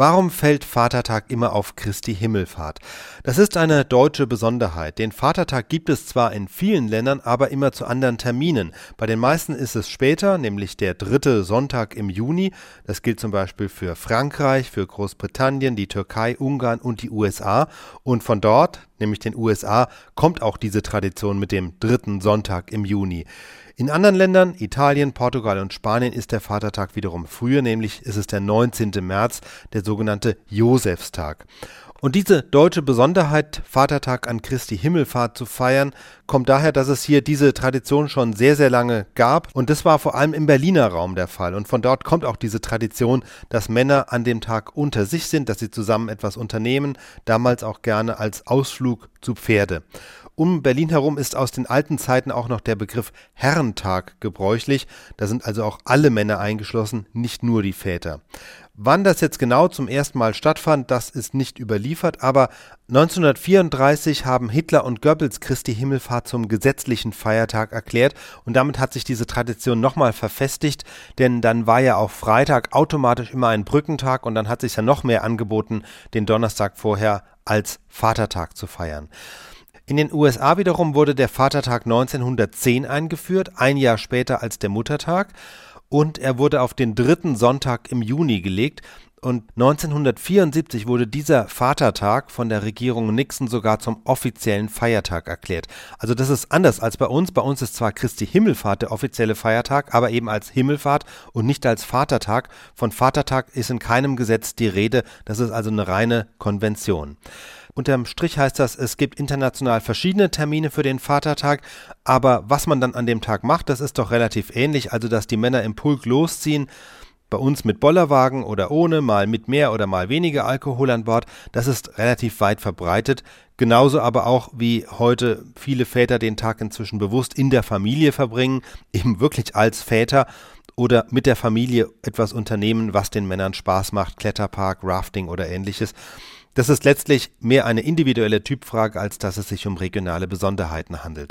Warum fällt Vatertag immer auf Christi Himmelfahrt? Das ist eine deutsche Besonderheit. Den Vatertag gibt es zwar in vielen Ländern, aber immer zu anderen Terminen. Bei den meisten ist es später, nämlich der dritte Sonntag im Juni. Das gilt zum Beispiel für Frankreich, für Großbritannien, die Türkei, Ungarn und die USA. Und von dort, nämlich den USA, kommt auch diese Tradition mit dem dritten Sonntag im Juni. In anderen Ländern, Italien, Portugal und Spanien, ist der Vatertag wiederum früher, nämlich ist es der 19. März, der sogenannte Josefstag. Und diese deutsche Besonderheit, Vatertag an Christi Himmelfahrt zu feiern, kommt daher, dass es hier diese Tradition schon sehr, sehr lange gab. Und das war vor allem im Berliner Raum der Fall. Und von dort kommt auch diese Tradition, dass Männer an dem Tag unter sich sind, dass sie zusammen etwas unternehmen, damals auch gerne als Ausflug zu Pferde. Um Berlin herum ist aus den alten Zeiten auch noch der Begriff Herrentag gebräuchlich. Da sind also auch alle Männer eingeschlossen, nicht nur die Väter. Wann das jetzt genau zum ersten Mal stattfand, das ist nicht überliefert, aber 1934 haben Hitler und Goebbels Christi Himmelfahrt zum gesetzlichen Feiertag erklärt und damit hat sich diese Tradition nochmal verfestigt, denn dann war ja auch Freitag automatisch immer ein Brückentag und dann hat sich ja noch mehr angeboten, den Donnerstag vorher als Vatertag zu feiern. In den USA wiederum wurde der Vatertag 1910 eingeführt, ein Jahr später als der Muttertag, und er wurde auf den dritten Sonntag im Juni gelegt. Und 1974 wurde dieser Vatertag von der Regierung Nixon sogar zum offiziellen Feiertag erklärt. Also das ist anders als bei uns. Bei uns ist zwar Christi Himmelfahrt der offizielle Feiertag, aber eben als Himmelfahrt und nicht als Vatertag. Von Vatertag ist in keinem Gesetz die Rede. Das ist also eine reine Konvention. Unterm Strich heißt das, es gibt international verschiedene Termine für den Vatertag, aber was man dann an dem Tag macht, das ist doch relativ ähnlich, also dass die Männer im Pulk losziehen, bei uns mit Bollerwagen oder ohne, mal mit mehr oder mal weniger Alkohol an Bord, das ist relativ weit verbreitet. Genauso aber auch wie heute viele Väter den Tag inzwischen bewusst in der Familie verbringen, eben wirklich als Väter oder mit der Familie etwas unternehmen, was den Männern Spaß macht, Kletterpark, Rafting oder ähnliches. Das ist letztlich mehr eine individuelle Typfrage, als dass es sich um regionale Besonderheiten handelt.